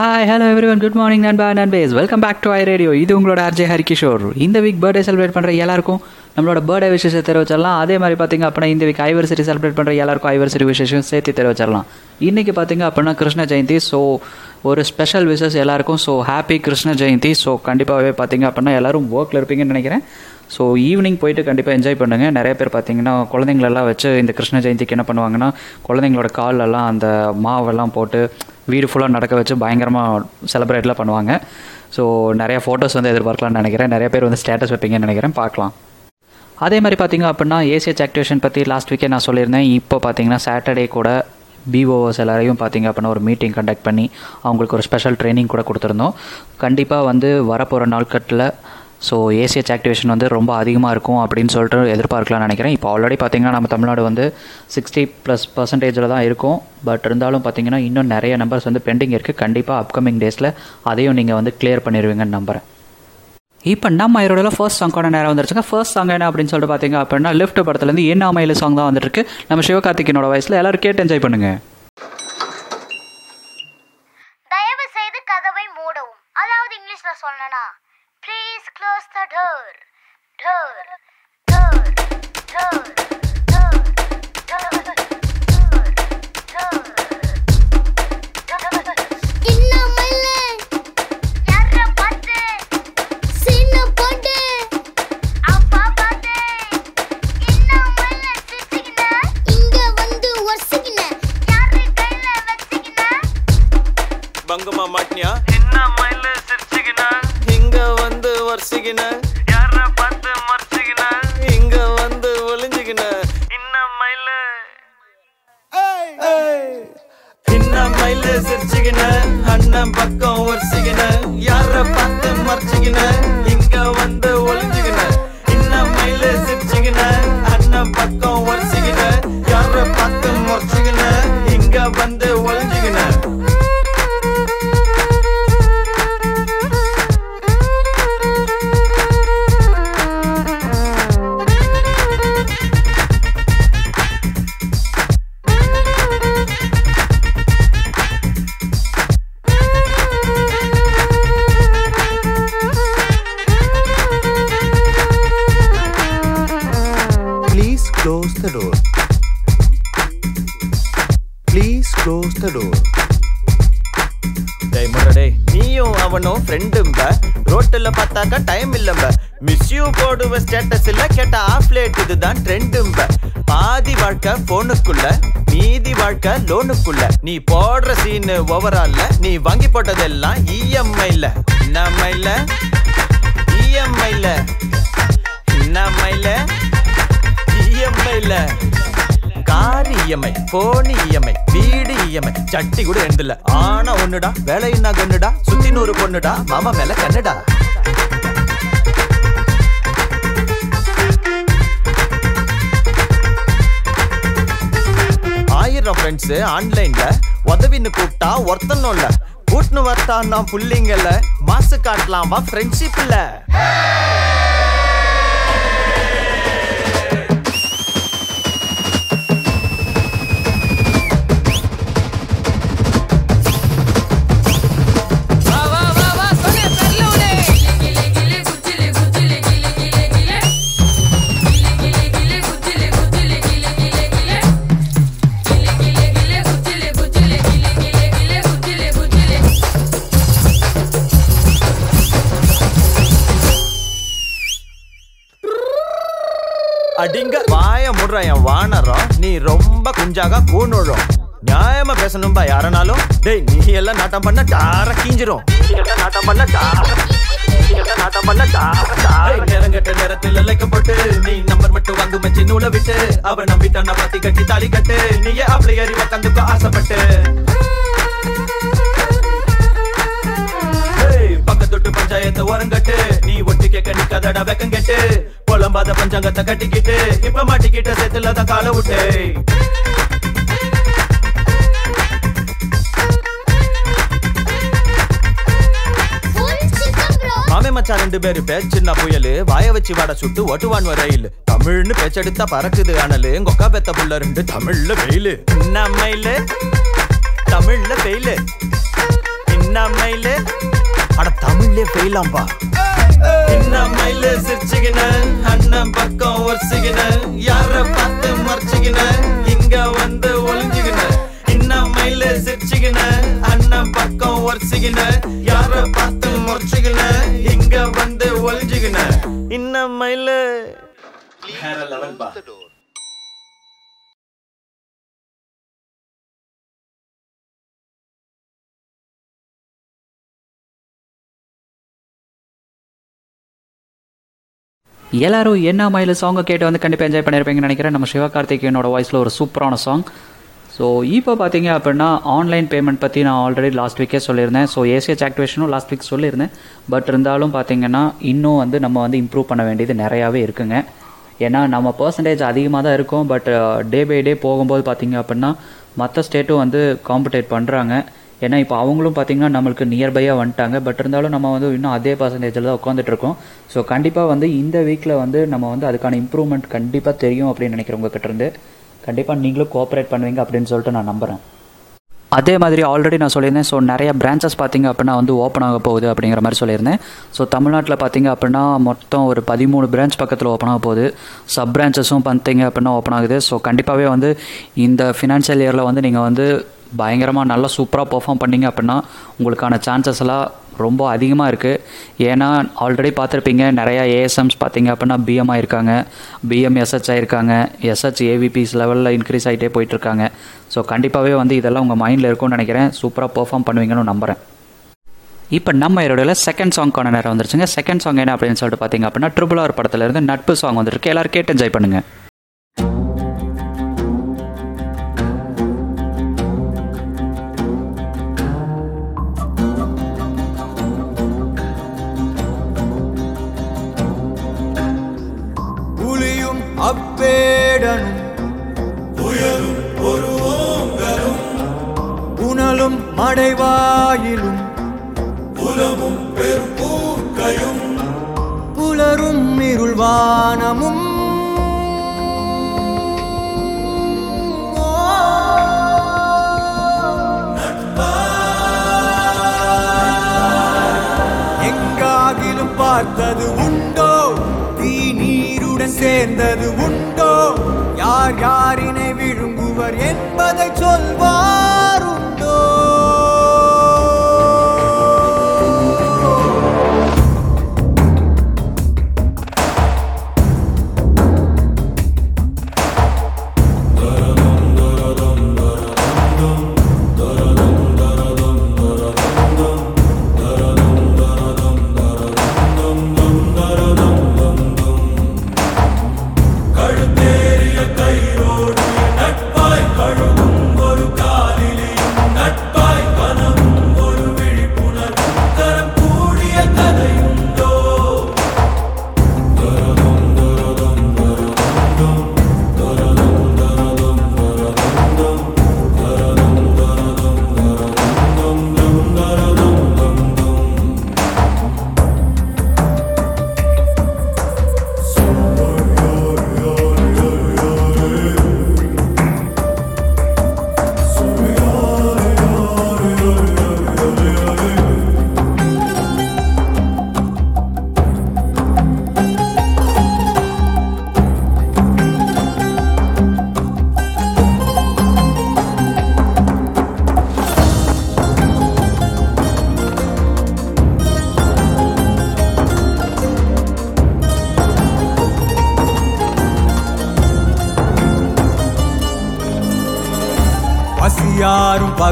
Hi hello everyone good morning நண்பா நண்பேஸ். Welcome back to I radio இது உங்களோட RJ Harikishore. இந்த வீக் பர்த்டே செலிப்ரேட் பண்ணுற எல்லாருக்கும் நம்மளோட பர்த்டே விஷயத்தை தெரிவிச்சிடலாம். அதே மாதிரி பார்த்தீங்க அப்படின்னா இந்த வீக் ஐவர்சரி செலிப்ரேட் பண்ணுற எல்லாருக்கும் ஐவர்சரி விசேஷம் சேர்த்து தெரிவிச்சிடலாம். இன்றைக்கி பார்த்தீங்க அப்படின்னா கிருஷ்ண ஜெயந்தி. ஸோ ஒரு ஸ்பெஷல் விஷஸ் எல்லாருக்கும். So happy Krishna Jayanti. So கண்டிப்பாகவே பார்த்தீங்க அப்படின்னா எல்லாரும் ஒர்க்கில் இருப்பீங்கன்னு நினைக்கிறேன். ஸோ ஈவினிங் போயிட்டு கண்டிப்பாக என்ஜாய் பண்ணுங்கள் நிறைய பேர் பார்த்தீங்கன்னா குழந்தைங்களெல்லாம் வச்சு இந்த கிருஷ்ண ஜெயந்திக்கு என்ன பண்ணுவாங்கன்னா குழந்தைங்களோட கால்லெல்லாம் அந்த மாவெல்லாம் போட்டு வீடு ஃபுல்லாக நடக்க வச்சு பயங்கரமாக செலிப்ரேட்லாம் பண்ணுவாங்க. ஸோ நிறைய ஃபோட்டோஸ் வந்து எதிர்பார்க்கலாம்னு நினைக்கிறேன். நிறைய பேர் வந்து ஸ்டேட்டஸ் வைப்பீங்கன்னு நினைக்கிறேன். பார்க்கலாம். அதே மாதிரி பார்த்தீங்க அப்படின்னா ஏசிஎச் ஆக்டிவேஷன் பற்றி லாஸ்ட் வீக்கே நான் சொல்லியிருந்தேன். இப்போ பார்த்தீங்கன்னா சாட்டர்டே கூட பிஓஓஸ் எல்லாரையும் பார்த்தீங்க அப்படின்னா ஒரு மீட்டிங் கண்டக்ட் பண்ணி அவங்களுக்கு ஒரு ஸ்பெஷல் ட்ரைனிங் கூட கொடுத்துருந்தோம். கண்டிப்பாக வந்து வரப்போகிற நாள்கட்டில் ஸோ ஏசிஹெச் ஆக்டிவேஷன் வந்து ரொம்ப அதிகமாக இருக்கும் அப்படின்னு சொல்லிட்டு எதிர்பார்க்கலாம்னு நினைக்கிறேன். இப்போ ஆல்ரெடி பார்த்தீங்கன்னா நம்ம தமிழ்நாடு வந்து சிக்ஸ்டி ப்ளஸ் பர்சன்டேஜில் தான் இருக்கும். பட் இருந்தாலும் பார்த்தீங்கன்னா இன்னும் நிறைய நம்பர்ஸ் வந்து பெண்டிங் இருக்குது கண்டிப்பாக அப்கமிங் டேஸில் அதையும் நீங்கள் வந்து கிளியர் பண்ணிடுவீங்கன்னு நம்புகிறேன் இப்போ நம்ம ஐரோட ஃபர்ஸ்ட் சாங்கான நேரம் வந்துருச்சுங்க. ஃபர்ஸ்ட் சாங் என்ன அப்படின்னு சொல்லிட்டு பார்த்தீங்க அப்படின்னா லிஃப்ட் படத்துலேருந்து என்ன மயில சாங் தான் வந்துருக்கு நம்ம சிவகார்த்திகனோட வயசில் எல்லாரும் கேட்டு என்ஜாய் பண்ணுங்கள் க்ளோஸ் த டோர் டோர் ரோட்டுல பார்த்தாக்க டைம் இல்லம்ப. மிஸ் யூ போடுவ ஸ்டேட்டஸ் இல்ல கேட்ட ஆஃப் லேட் இதுதான் ட்ரெண்டும்ப பாதி வாழ்க்கை போனுக்குள்ள மீதி வாழ்க்கை லோனுக்குள்ள நீ போடுற சீனு ஓவரால்ல நீ வாங்கி போட்டதெல்லாம் இஎம்ஐல நம்மைல இஎம்ஐல நம்மைல இஎம்ஐல கார் இஎம்ஐ போனி இஎம்ஐ வீடு இஎம்ஐ சட்டி கூட எழுந்தல ஆனா ஒண்ணுடா வேலையின்னா கண்ணுடா சுத்தி நூறு பொண்ணுடா மாமா மேல கண்ணுடா. ஃப்ரெண்ட்ஸ் ஆன்லைன்ல உதவின்னு கூப்பிட்டா ஒருத்தனும் இல்ல. கூட்டுன்னு வரட்டா புள்ளிங்கள. மாசு காட்டலாமா? ஃப்ரெண்ட்ஷிப் இல்ல அடிங்க. வாய முடுற என் வானரம் நீ ரொம்ப குஞ்சாக கூணுழும் நியாயமா பேசணும்பா யாரனாலும். டேய் நீ எல்லாம் நாட்டம் பண்ண டார கீஞ்சிரும். நாட்டம் பண்ண டார நாட்டம் பண்ண டார டார நேரங்கட்ட நேரத்தில் லைக்கப்பட்டு நீ நம்பர் மட்டும் வாங்கு மச்சி நூலை விட்டு. அவ நம்பிட்டான பாத்தி கட்டி தாலி கட்டு. நீயே அப்படி ஏறி கந்துக்க ஆசைப்பட்டு. பக்கத்தொட்டு பஞ்சாயத்து ஓரங்கட்டு நீ ஒட்டி கேட்க நிக்காதடா வெக்கங்கெட்டு புலம்பாத பஞ்சாங்கத்தை கட்டிக்கிட்டு இப்ப மாட்டிக்கிட்ட சேத்துல தான் காலை விட்டு மாமே மச்சான் ரெண்டு பேரு பேர் சின்ன புயலு. வாய வச்சு வாட சுட்டு ஓட்டுவான் ரயில். தமிழ்னு பேச்செடுத்தா பறக்குது அனலு. கொக்கா பெத்த புள்ள ரெண்டு தமிழ்ல வெயிலு. நம்ம இல்ல தமிழ்ல வெயிலு என்ன அட தமிழ்லே ஃபெயிலாம்பா என்ன மயிலு சிரிச்சுக்கின அண்ணன் பக்கம் ஒரிச்சுக்கின யார பார்த்து மறைச்சுக்கின இங்க வந்து ஒளிஞ்சுக்கின என்ன மயிலு சிரிச்சுக்கின அண்ணன் பக்கம் ஒரிச்சுக்கின யார பார்த்து முறைச்சுக்கின இங்க வந்து ஒளிஞ்சுக்கின இன்ன மயிலு வேற லெவல் பா எல்லாரும் என்ன மயில் சாங்கை கேட்டு வந்து கண்டிப்பாக என்ஜாய் பண்ணியிருப்பீங்கன்னு நினைக்கிறேன். நம்ம சிவகார்த்திகேயனோட வாய்ஸில் ஒரு சூப்பரான சாங் ஸோ இப்போ பார்த்தீங்க அப்படின்னா ஆன்லைன் பேமெண்ட் பற்றி நான் ஆல்ரெடி லாஸ்ட் வீக்கே சொல்லியிருந்தேன். ஸோ ஏசிஎச் ஆக்டிவேஷனும் லாஸ்ட் வீக் சொல்லியிருந்தேன். பட் இருந்தாலும் பார்த்தீங்கன்னா இன்னும் வந்து நம்ம வந்து இம்ப்ரூவ் பண்ண வேண்டியது நிறையாவே இருக்குங்க. ஏன்னா நம்ம பர்சன்டேஜ் அதிகமாக தான் இருக்கும். பட் டே பை டே போகும்போது பார்த்தீங்க அப்படின்னா மற்ற ஸ்டேட்டும் வந்து காம்படேட் பண்ணுறாங்க ஏன்னா இப்போ அவங்களும் பார்த்தீங்கன்னா நம்மளுக்கு நியர்பையாக வந்துட்டாங்க. பட் இருந்தாலும் நம்ம வந்து இன்னும் அதே பர்சன்டேஜில் தான் உட்காந்துட்டு இருக்கோம். ஸோ கண்டிப்பாக வந்து இந்த வீக்கில் வந்து நம்ம வந்து அதுக்கான இம்ப்ரூவ்மெண்ட் கண்டிப்பாக தெரியும் அப்படின்னு நினைக்கிறவங்க கிட்டேருந்து கண்டிப்பாக நீங்களும் கோஆப்ரேட் பண்ணுவீங்க அப்படின்னு சொல்லிட்டு நான் நம்புகிறேன் அதே மாதிரி ஆல்ரெடி நான் சொல்லியிருந்தேன். ஸோ நிறைய பிரான்ச்சஸ் பார்த்தீங்க அப்படின்னா வந்து ஓப்பன் ஆக போகுது அப்படிங்கிற மாதிரி சொல்லியிருந்தேன். ஸோ தமிழ்நாட்டில் பார்த்தீங்க அப்படின்னா மொத்தம் ஒரு பதிமூணு பிரான்ச் பக்கத்தில் ஓப்பன் ஆக போகுது. சப் பிரான்ச்சஸும் பார்த்திங்க அப்படின்னா ஓப்பன் ஆகுது. ஸோ கண்டிப்பாகவே வந்து இந்த ஃபினான்ஷியல் இயரில் வந்து நீங்கள் வந்து பயங்கரமாக நல்லா சூப்பராக பர்ஃபார்ம் பண்ணீங்க அப்படின்னா உங்களுக்கான சான்சஸ் எல்லாம் ரொம்ப அதிகமாக இருக்குது ஏன்னா ஆல்ரெடி பார்த்துருப்பீங்க நிறையா ஏஎஸ்எம்ஸ் பார்த்தீங்க அப்படின்னா பிஎம் ஆயிருக்காங்க. பிஎம் எஸ்ஹெச் ஆயிருக்காங்க. எஸ்ஹெச் ஏவிபிஸ் லெவலில் இன்க்ரீஸ் ஆகிட்டே போயிட்டுருக்காங்க. ஸோ கண்டிப்பாகவே வந்து இதெல்லாம் உங்கள் மைண்டில் இருக்கும்னு நினைக்கிறேன். சூப்பராக பர்ஃபார்ம் பண்ணுவீங்கன்னு நம்புகிறேன் இப்போ நம்ம இதோட செகண்ட் சாங்க்கான நேரம் வந்துருச்சுங்க. செகண்ட் சாங் என்ன அப்படின்னு சொல்லிட்டு பார்த்தீங்க அப்படின்னா ட்ரிபிள் ஆர் படத்துல இருந்து நட்பு சாங் வந்துருக்கு. எல்லாரும் கேட்டு என்ஜாய் பண்ணுங்கள் அப்பேடனும் புயலும் ஒரு ஓங்கலும். புனலும் மடைவாயிலும் புலமும் பெரும்பூக்கையும் புலரும் இருள்வானமும் எங்காகிலும் பார்த்தது உண்டோ? தீ நீருடன் சேர்ந்தது உண்டோ யார் யாரினை விழுங்குவர் என்பதை சொல்வார்.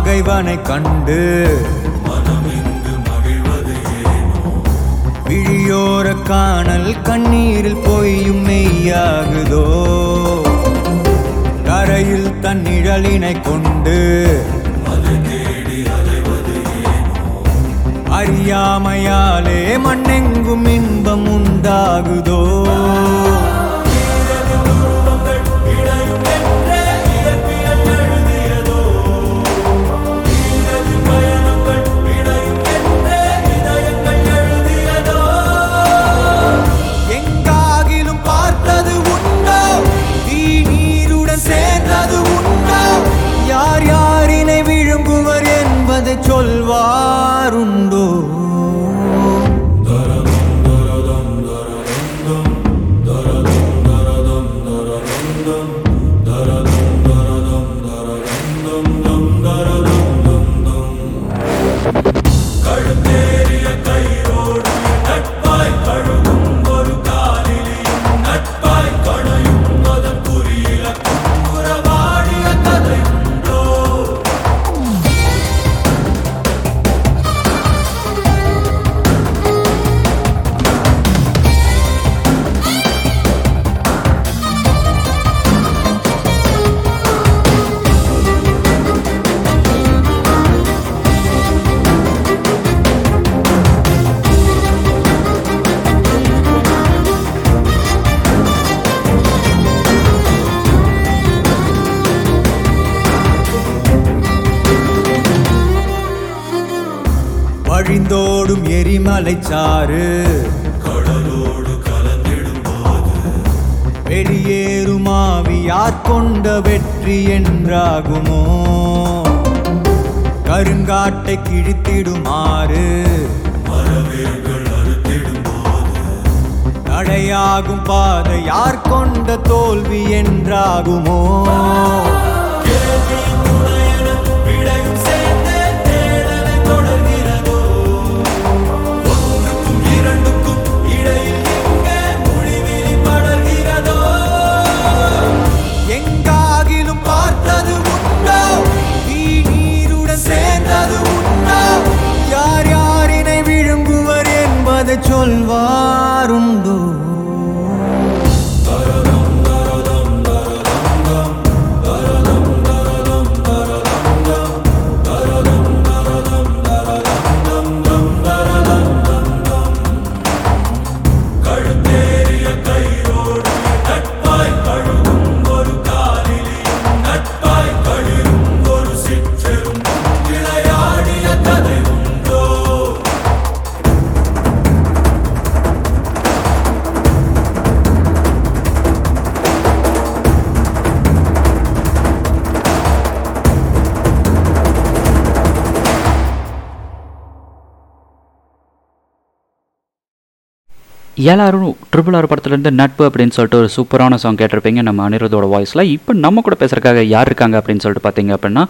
பகைவனை கண்டு விழியோர காணல் கண்ணீரில் பொய்யும் மெய்யாகுதோ? கரையில் தன் நிழலினை கொண்டு அறியாமையாலே மண்ணெங்கும் இன்பம் உண்டாகுதோ? எரிமலைச்சாறு கடலோடு கலந்திடும் வெளியேறும் ஆவியார் கொண்ட வெற்றி என்றாகுமோ? கருங்காட்டை கிழித்திடுமாறு. தடையாகும் பாதை. யார் கொண்ட தோல்வி என்றாகுமோ? சொல்வாருண்டு? எல்லாரும் ட்ரிபிள் ஆர் படத்துலேருந்து நட்பு அப்படின்னு சொல்லிட்டு ஒரு சூப்பரான சாங் கேட்டிருப்பீங்க. நம்ம அனிருத்தோட வாய்ஸில் இப்போ நம்ம கூட பேசுறதுக்காக யார் இருக்காங்க அப்படின்னு சொல்லிட்டு பார்த்தீங்க அப்படின்னா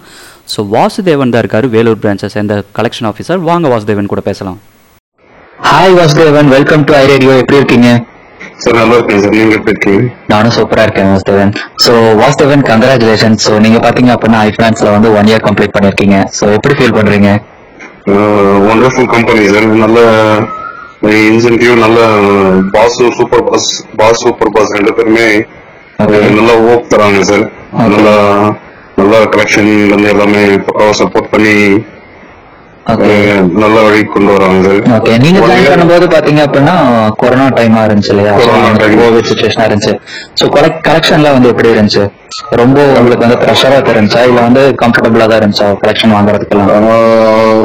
ஸோ வாசுதேவன் தான் இருக்காரு வேலூர் பிரான்ச்சை சேர்ந்த கலெக்ஷன் ஆஃபீஸர் வாங்க வாசுதேவன் கூட பேசலாம். Hi Vasudevan. Welcome to I radio எப்படி இருக்கீங்க? சார் நல்லா இருக்கேன் சார் நீங்க எப்படி இருக்கீங்க? நானும் சூப்பரா இருக்கேன் Vasudevan. So Vasudevan congratulation so நீங்க பாத்தீங்க அப்படின்னா ஐஃபினான்ஸ்ல வந்து ஒன் இயர் கம்ப்ளீட் பண்ணிருக்கீங்க ஸோ எப்படி ஃபீல் பண்றீங்க? ஒண்டர்ஃபுல் கம்பெனி சார் நல்ல இன்சென்டிவ் நல்ல பாஸும் super boss boss super boss ரெண்டு பேருமே நல்லா ஓப் தராங்க சார் நல்லா நல்ல கலெக்ஷன் வந்து எல்லாமே பக்காவா சப்போர்ட் பண்ணி நல்ல வழி கொண்டு வராங்க சார் ஓகே. நீங்க ஜாயின் பண்ணும்போது பாத்தீங்க அப்படின்னா கொரோனா டைமா இருந்துச்சு இல்லையா. கோவிட் சுச்சுவேஷனா இருந்துச்சு. ஸோ கலெக்ஷன்ல வந்து எப்படி இருந்துச்சு? ரொம்ப உங்களுக்கு வந்து ப்ரெஷரா தெரிஞ்சா இல்ல வந்து கம்ஃபர்டபுளா தான் இருந்துச்சா கலெக்ஷன் வாங்குறதுக்கெல்லாம்?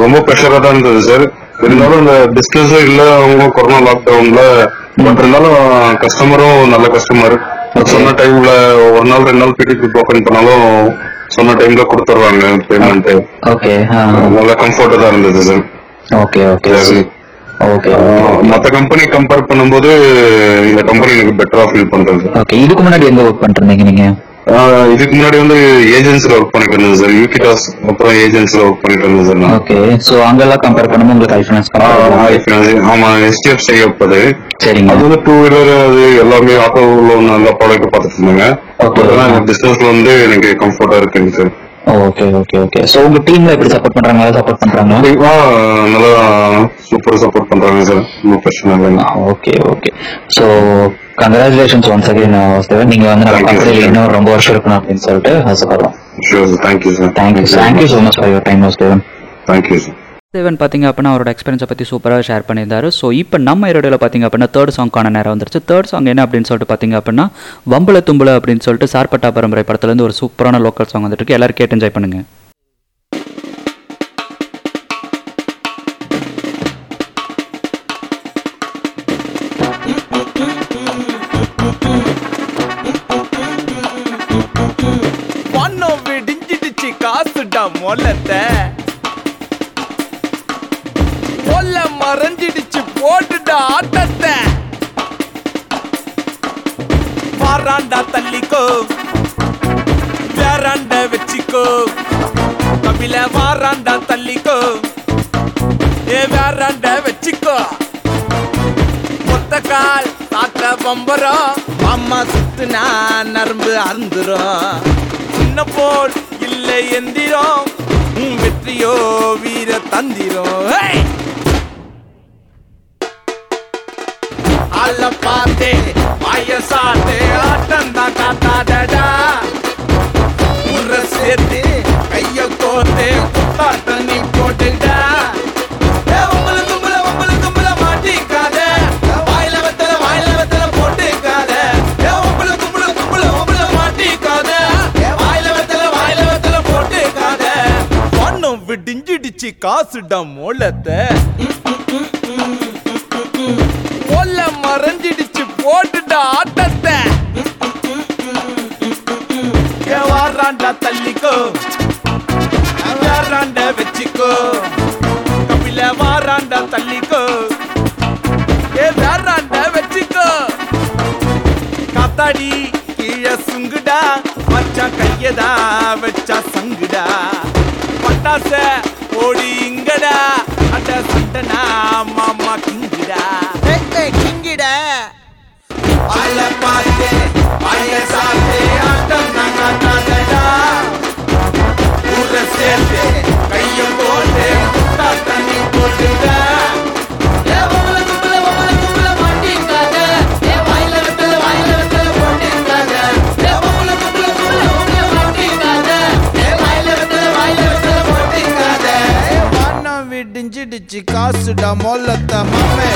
ரொம்ப ப்ரெஷரா தான் இருந்தது சார் இருந்தாலும் இந்த பிசினஸும் இல்ல அவங்க கொரோனா லாக்டவுன்ல பட் இருந்தாலும் கஸ்டமரும் நல்ல கஸ்டமர் சொன்ன டைம்ல ஒரு நாள் ரெண்டு நாள் பிடிக்கு ஓபன் பண்ணாலும் சொன்ன டைம்ல கொடுத்துருவாங்க பேமெண்ட் ஓகே நல்ல கம்ஃபர்ட்டா தான் இருந்தது சார் ஓகே ஓகே ஓகே மத்த கம்பெனி கம்பேர் பண்ணும்போது இந்த கம்பெனி எனக்கு பெட்டரா ஃபீல் பண்றது. ஓகே இதுக்கு முன்னாடி எங்க ஒர்க் பண்ணிருந்தீங்க நீங்க? இதுக்கு முன்னாடி வந்து ஏஜென்சில ஒர்க் பண்ணிட்டு இருந்தேன் சார் யூகிடாஸ் அப்புறம் ஏஜென்சில ஒர்க் பண்ணிட்டு இருந்தேன் சார் ஓகே சோ அங்கெல்லாம் கம்பேர் பண்ணும்போது உங்களுக்கு ஐஃபினான்ஸ் ஆஹ் ஆமா எஸ்டிஎஃப் செய்யப் அது சரிங்க. அது வந்து டூ வீலர் அது எல்லாமே ஆட்டோ லோன் நல்ல ப்ராடக்ட் பார்த்துட்டு இருந்தாங்க. ஆனா பிசினஸ்ல வந்து எனக்கு கம்ஃபர்ட்டா இருக்குங்க sir okay okay okay so உங்க டீம்ல எப்படி சப்போர்ட் பண்றாங்க? நல்லா சப்போர்ட் கண்டிப்பா நல்லா சூப்பர் சப்போர்ட் பண்றாங்க சார் ஒன்றும் பிரச்சனை இல்லைங்க. Okay okay so congratulations once again Vasudevan நீங்க வந்து நம்ம கம்பெனில. இன்னும் ரொம்ப வருஷம் இருக்கணும் அப்படின்னு சொல்லிட்டு ஆசைப்படுறோம். Sure thank you sir thank you thank you so much for your time Vasudevan thank you sir Vasudevan பார்த்தீங்க அப்படின்னா அவரோட எக்ஸ்பீரியன்ஸை பற்றி சூப்பராக ஷேர் பண்ணியிருந்தாரு. ஸோ இப்போ நம்ம இரடியில் பார்த்தீங்க அப்படின்னா தேர்ட் சாங்க்கான நேரம் வந்துருச்சு. தேர்ட் சாங் என்ன அப்படின்னு சொல்லிட்டு பார்த்தீங்க அப்படின்னா வம்புல தும்புல அப்படின்னு சொல்லிட்டு சார்பட்டா பரம்பரை படத்துலேருந்து ஒரு சூப்பரான லோக்கல் சாங் வந்துட்டு இருக்கு. எல்லாரும் கேட்டு என்ஜாய் பண்ணுங்க. மொல்லத்த மொல்ல மறைஞ்சிடுச்சு போட்டுட்ட ஆட்டத்தை. பாராண்டா தள்ளிக்கோ வேறாண்ட வச்சுக்கோ. கபில வாராண்டா தள்ளிக்கோ ஏ வேறாண்ட வச்சுக்கோ. மொத்த கால் தாத்த பொம்பரம் அம்மா சுத்துனா நரம்பு அருந்துரும் bandido. காசுடம் மோளத்தை விடிஞ்சிடுச்சு காசுடா மொல்லத்த மாமே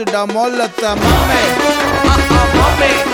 விடிஞ்சிடுச்சு காசுடா மொல்லத்த மாமே ஆ, ஆ,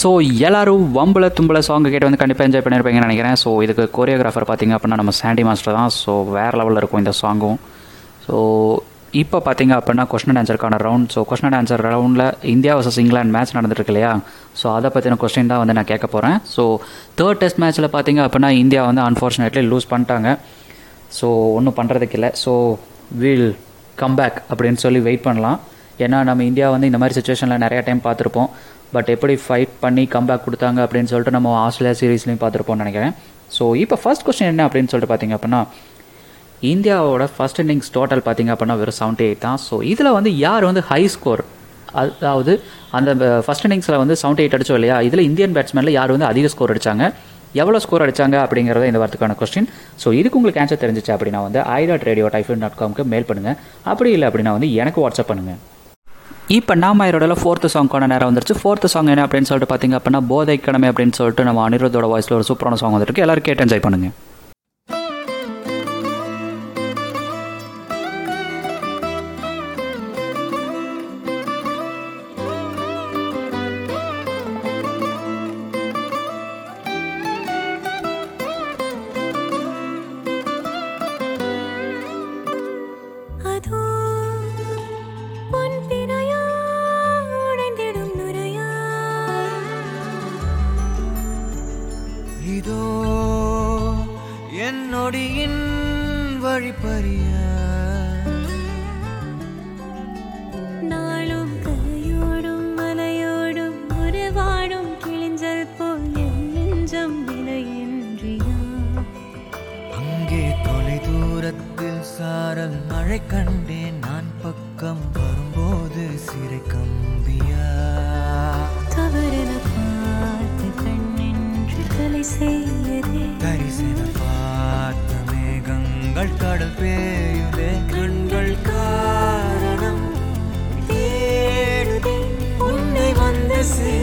ஸோ எல்லாரும் வம்பல தும்பல சாங் கேட்டு வந்து கண்டிப்பாக என்ஜாய் பண்ணியிருப்பீங்கன்னு நினைக்கிறேன். ஸோ இதுக்கு கோரியோகிராஃபர் பார்த்தீங்க அப்படின்னா நம்ம சாண்டி மாஸ்டர் தான். ஸோ வேறு லெவலில் இருக்கும் இந்த சாங்கும் ஸோ இப்போ பார்த்தீங்க அப்படின்னா கொஸ்டின் ஆன்சருக்கான ரவுண்ட் ஸோ கொஸ்டின் ஆன்சர் ரவுண்டில் இந்தியா வர்சஸ் இங்கிலாந்து மேட்ச் நடந்துருக்கு இல்லையா? ஸோ அதை பற்றின கொஸ்டின் தான் வந்து நான் கேட்க போகிறேன் ஸோ தேர்ட் டெஸ்ட் மேட்ச்சில் பார்த்தீங்க அப்படின்னா இந்தியா வந்து அன்ஃபார்ச்சுனேட்லி லூஸ் பண்ணிட்டாங்க. ஸோ ஒன்றும் பண்ணுறதுக்கு இல்லை. ஸோ வீல் கம்பேக் அப்படின்னு சொல்லி வெயிட் பண்ணலாம். ஏன்னா நம்ம இந்தியா வந்து இந்த மாதிரி சுச்சுவேஷனில் நிறையா டைம் பார்த்துருப்போம். பட் எப்படி ஃபைட் பண்ணி கம்பேக் கொடுத்தாங்க அப்படின்னு சொல்லிட்டு நம்ம ஆஸ்திரேலியா சீரீஸ்லையும் பார்த்துருப்போம்னு நினைக்கிறேன். ஸோ இப்போ ஃபர்ஸ்ட் கொஸ்டின் என்ன அப்படின்னு சொல்லிட்டு பார்த்தீங்க அப்படின்னா இந்தியாவோட ஃபர்ஸ்ட் இன்னிங்ஸ் டோட்டல் பார்த்தீங்க அப்படின்னா வெறும் செவன்ட்டி எயிட் தான். ஸோ இதில் வந்து யார் வந்து ஹை ஸ்கோர் அதாவது அந்த ஃபர்ஸ்ட் இன்னிங்ஸில் வந்து செவன்ட்டி எயிட் அடிச்சோம் இல்லையா? இதில் இந்தியன் பேட்ஸ்மேனில் யார் வந்து அதிக ஸ்கோர் அடிச்சாங்க? எவ்வளோ ஸ்கோர் அடிச்சாங்க அப்படிங்கிறத இந்த வாரத்துக்கான கொஸ்டின் ஸோ இதுக்கு உங்களுக்கு ஆன்சர் தெரிஞ்சிச்சு அப்படின்னா வந்து ஐ டாட் ரேடியோ டைஃபன் டாட் காம்க்கு மெயில் பண்ணுங்கள் அப்படி இல்லை அப்படின்னா வந்து எனக்கு வாட்ஸ்அப் பண்ணுங்கள் இப்போ நாம இதோட ஃபோர்த்து சாங்க்கான நேரம் வந்துருச்சு. ஃபோர்த்து சாங் என்ன அப்படின்னு சொல்லிட்டு பார்த்தீங்க அப்படின்னா போதை கிழமை அப்படின்னு சொல்லிட்டு நம்ம அனிருத்தோட வாய்ஸில் ஒரு சூப்பரான சாங் வந்துருக்கு. எல்லாரும் கேட்டு என்ஜாய் பண்ணுங்கள் கடல் கண்கள் காரணம். தேடுதே உன்னை வந்து சே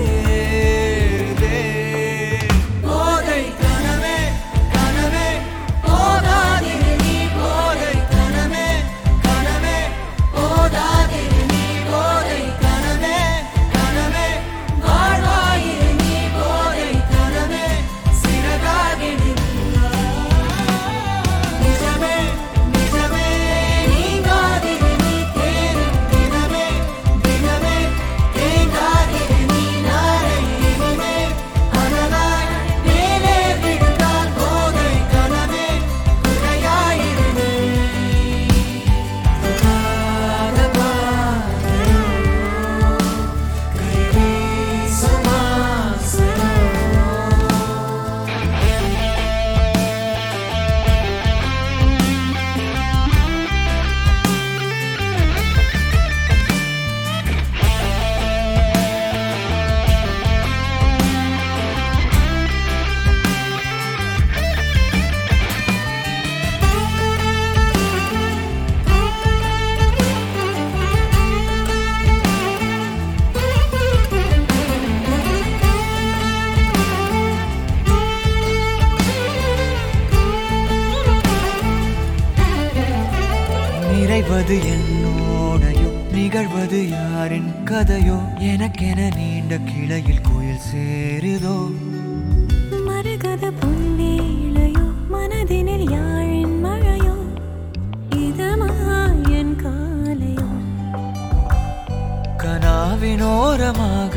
கனாவினோரமாக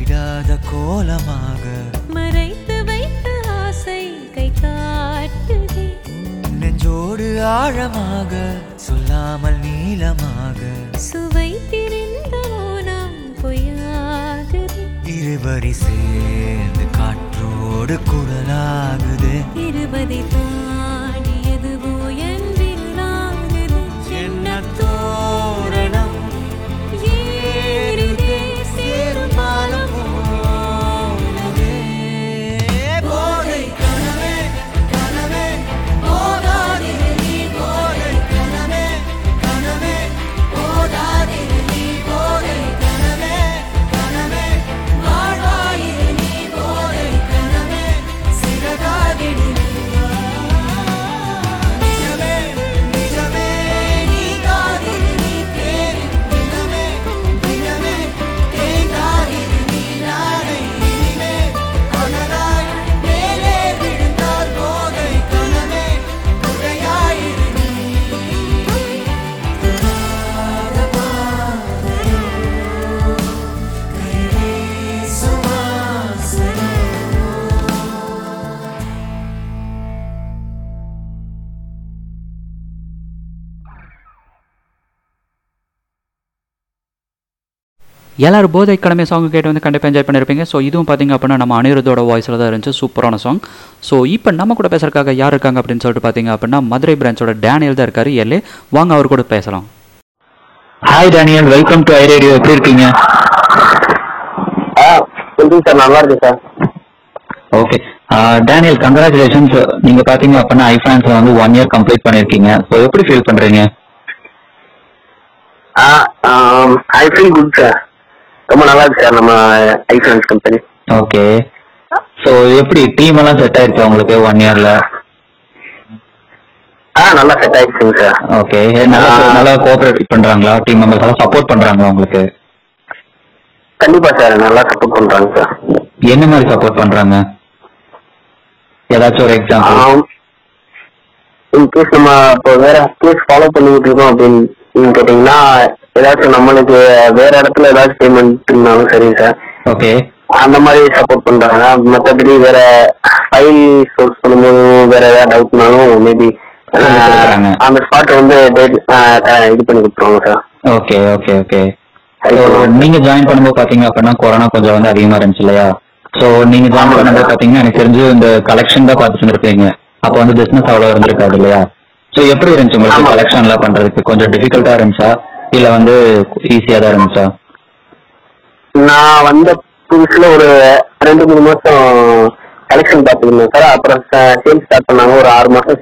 இடாத கோலமாக. மறைத்து வைத்த ஆசை கை காட்டுதே. நெஞ்சோடு ஆழமாக சொல்லாமல் நீளமாக. சுவை திரிந்த மோனம் பொய்யாகுதே இருவரி சேர்ந்து காற்றோடு குரலாகுது. இருபதை தாண்டியதுவோ எல்லாரும் போதை கடமை சாங் கேட்டு வந்து கண்டிப்பாக என்ஜாய் பண்ணியிருப்பீங்க ஸோ இதுவும் பார்த்தீங்க அப்படின்னா நம்ம அனிருத்தோட வாய்ஸில் தான் இருந்துச்சு. சூப்பரான சாங் ஸோ இப்போ நம்ம கூட பேசுறதுக்காக யார் இருக்காங்க அப்படின்னு சொல்லிட்டு பார்த்தீங்க அப்படின்னா மதுரை பிரான்ச்சோட டேனியல் தான் இருக்காரு. எல்லே வாங்க அவர் கூட பேசலாம். Hi Daniel welcome to I radio எப்படி இருக்கீங்க? சார். நல்லா இருக்கு சார். ஓகே டேனியல் கங்க்ராச்சுலேஷன்ஸ் நீங்க பாத்தீங்க அப்படின்னா ஐஃபேன்ஸ்ல வந்து ஒன் இயர் கம்ப்ளீட் பண்ணிருக்கீங்க. ஸோ எப்படி ஃபீல் பண்றீங்க? ஐ ஃபீல் குட் சார் ரொம்ப நல்லா இருக்கு சார் நம்ம ஐஃபோன்ஸ் கம்பெனி ஓகே ஸோ எப்படி டீம் எல்லாம் செட் ஆயிருச்சு உங்களுக்கு ஒன் இயர்ல ஆ நல்லா செட் ஆயிடுச்சுங்க சார். ஓகே நல்லா நல்லா கோஆபரேட் பண்றாங்களா? டீம் மெம்பர்ஸ் எல்லாம் சப்போர்ட் பண்றாங்களா உங்களுக்கு? கண்டிப்பா சார் நல்லா சப்போர்ட் பண்றாங்க சார். என்ன மாதிரி சப்போர்ட் பண்றாங்க? ஏதாச்சும் ஒரு எக்ஸாம்பிள் இன்கேஸ் நம்ம இப்போ வேற கேஸ் ஃபாலோ பண்ணிட்டு இருக்கோம் அப்படின்னு கேட்டீங்கன்னா ஏதாச்சும் நம்மளுக்கு வேற இடத்துல ஏதாச்சும் பேமெண்ட் இருந்தாலும் சரி சார் ஓகே அந்த மாதிரி சப்போர்ட் பண்றாங்க மற்றபடி வேற ஃபைல் சோர்ஸ் பண்ணும்போது வேற ஏதாவது டவுட்னாலும் மேபி. அந்த ஸ்பாட் வந்து இது பண்ணி கொடுத்துருவாங்க சார் ஓகே ஓகே ஓகே நீங்க ஜாயின் பண்ணும்போது பாத்தீங்க அப்படின்னா கொரோனா கொஞ்சம் வந்து அதிகமா இருந்துச்சு இல்லையா? சோ நீங்க ஜாயின் பண்ணும்போது பாத்தீங்கன்னா எனக்கு தெரிஞ்சு இந்த கலெக்ஷன் தான் பார்த்துட்டு இருப்பீங்க அப்ப வந்து பிசினஸ் அவ்வளவு இருந்திருக்காது இல்லையா? சோ எப்படி இருந்துச்சு உங்களுக்கு கலெக்ஷன் எல்லாம் பண்றதுக்கு? கொஞ்சம் டிஃபிகல்ட்டா இருந்துச்சா? இல்ல வந்து ஈஸியா தான் இருந்துச்சா நான் வந்த புதுசுல ஒரு ரெண்டு மூணு மாசம் கலெக்ஷன் பார்த்துருந்தேன் சார் அப்புறம் சேல்ஸ் ஸ்டார்ட் பண்ணாங்க. ஒரு ஆறு மாசம்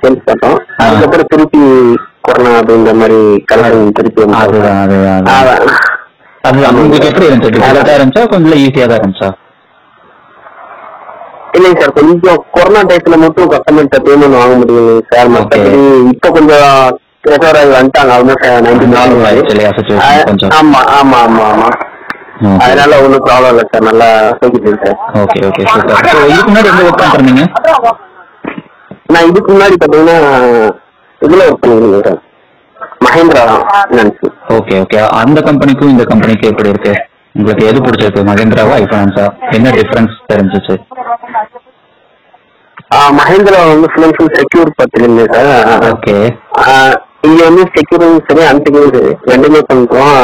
சேல்ஸ் பார்த்தோம். அதுக்கப்புறம் திருப்பி கொரோனா அப்படின்ற மாதிரி கலெக்ஷன் திருப்பி. அதுதான் உங்களுக்கு எப்படி இருந்துச்சு? கொஞ்சம் ஈஸியா தான் இருந்துச்சா இல்லைங்க சார் கொஞ்சம் கொரோனா டயத்துல மட்டும் கஸ்டமர்கிட்ட பேமெண்ட் வாங்க முடியும் சார் மற்றபடி இப்ப கொஞ்சம் ரெக்கவர் ஆகி வந்துட்டாங்க ஆல்மோஸ்ட் நைன்டி கொஞ்சம்? ஆமா ஆமா ஆமா ஆமா. அதனால ஒன்றும் ப்ராப்ளம் இல்லை சார் நல்லா போய்கிட்டு இருக்கு. Sir okay okay super so இதுக்கு முன்னாடி எங்க ஒர்க் பண்ணிருந்தீங்க நான் இதுக்கு முன்னாடி பாத்தீங்கன்னா இதுல ஒர்க் பண்ணிருந்தேன் சார் மஹேந்திரா நினைச்சு ஓகே ஓகே. அந்த கம்பெனிக்கும் இந்த கம்பெனிக்கும் எப்படி இருக்கு? உங்களுக்கு எது பிடிச்சிருக்கு? மகேந்திராவா ஐஃபோன்ஸா என்ன டிஃபரன்ஸ் தெரிஞ்சிச்சு? மஹேந்திரா வந்து ஃபுல் செக்யூர் பார்த்துருந்தேன் சார். ஓகே. இங்க வந்து செக்யூரும் சரி அன்செக்யூரும் சரி. ரெண்டுமே பண்றோம்.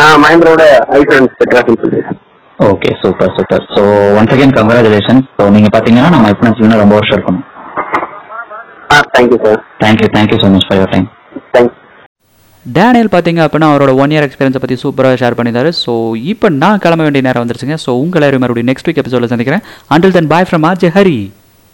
நான் மஹேந்திராவோட ஐஃபோன் பெட்டரா ஃபீல் பண்ணுறேன் okay super super so once again congratulation so நீங்க பாத்தீங்கன்னா நம்ம ஐஃபோன்ஸ் ரொம்ப வருஷம் இருக்கணும். ஆ thank you sir thank you thank you so much for your time thank you Daniel பார்த்தீங்க அப்படின்னா அவரோட ஒன் இயர் எக்ஸ்பீரியன்ஸை பற்றி சூப்பராக ஷேர் பண்ணியிருந்தாரு ஸோ இப்போ நான் கிளம்ப வேண்டிய நேரம் வந்துருச்சுங்க. ஸோ உங்களை மறுபடியும் நெக்ஸ்ட் வீக் எபிசோட சந்திக்கிறேன். Until then bye from RJ Hari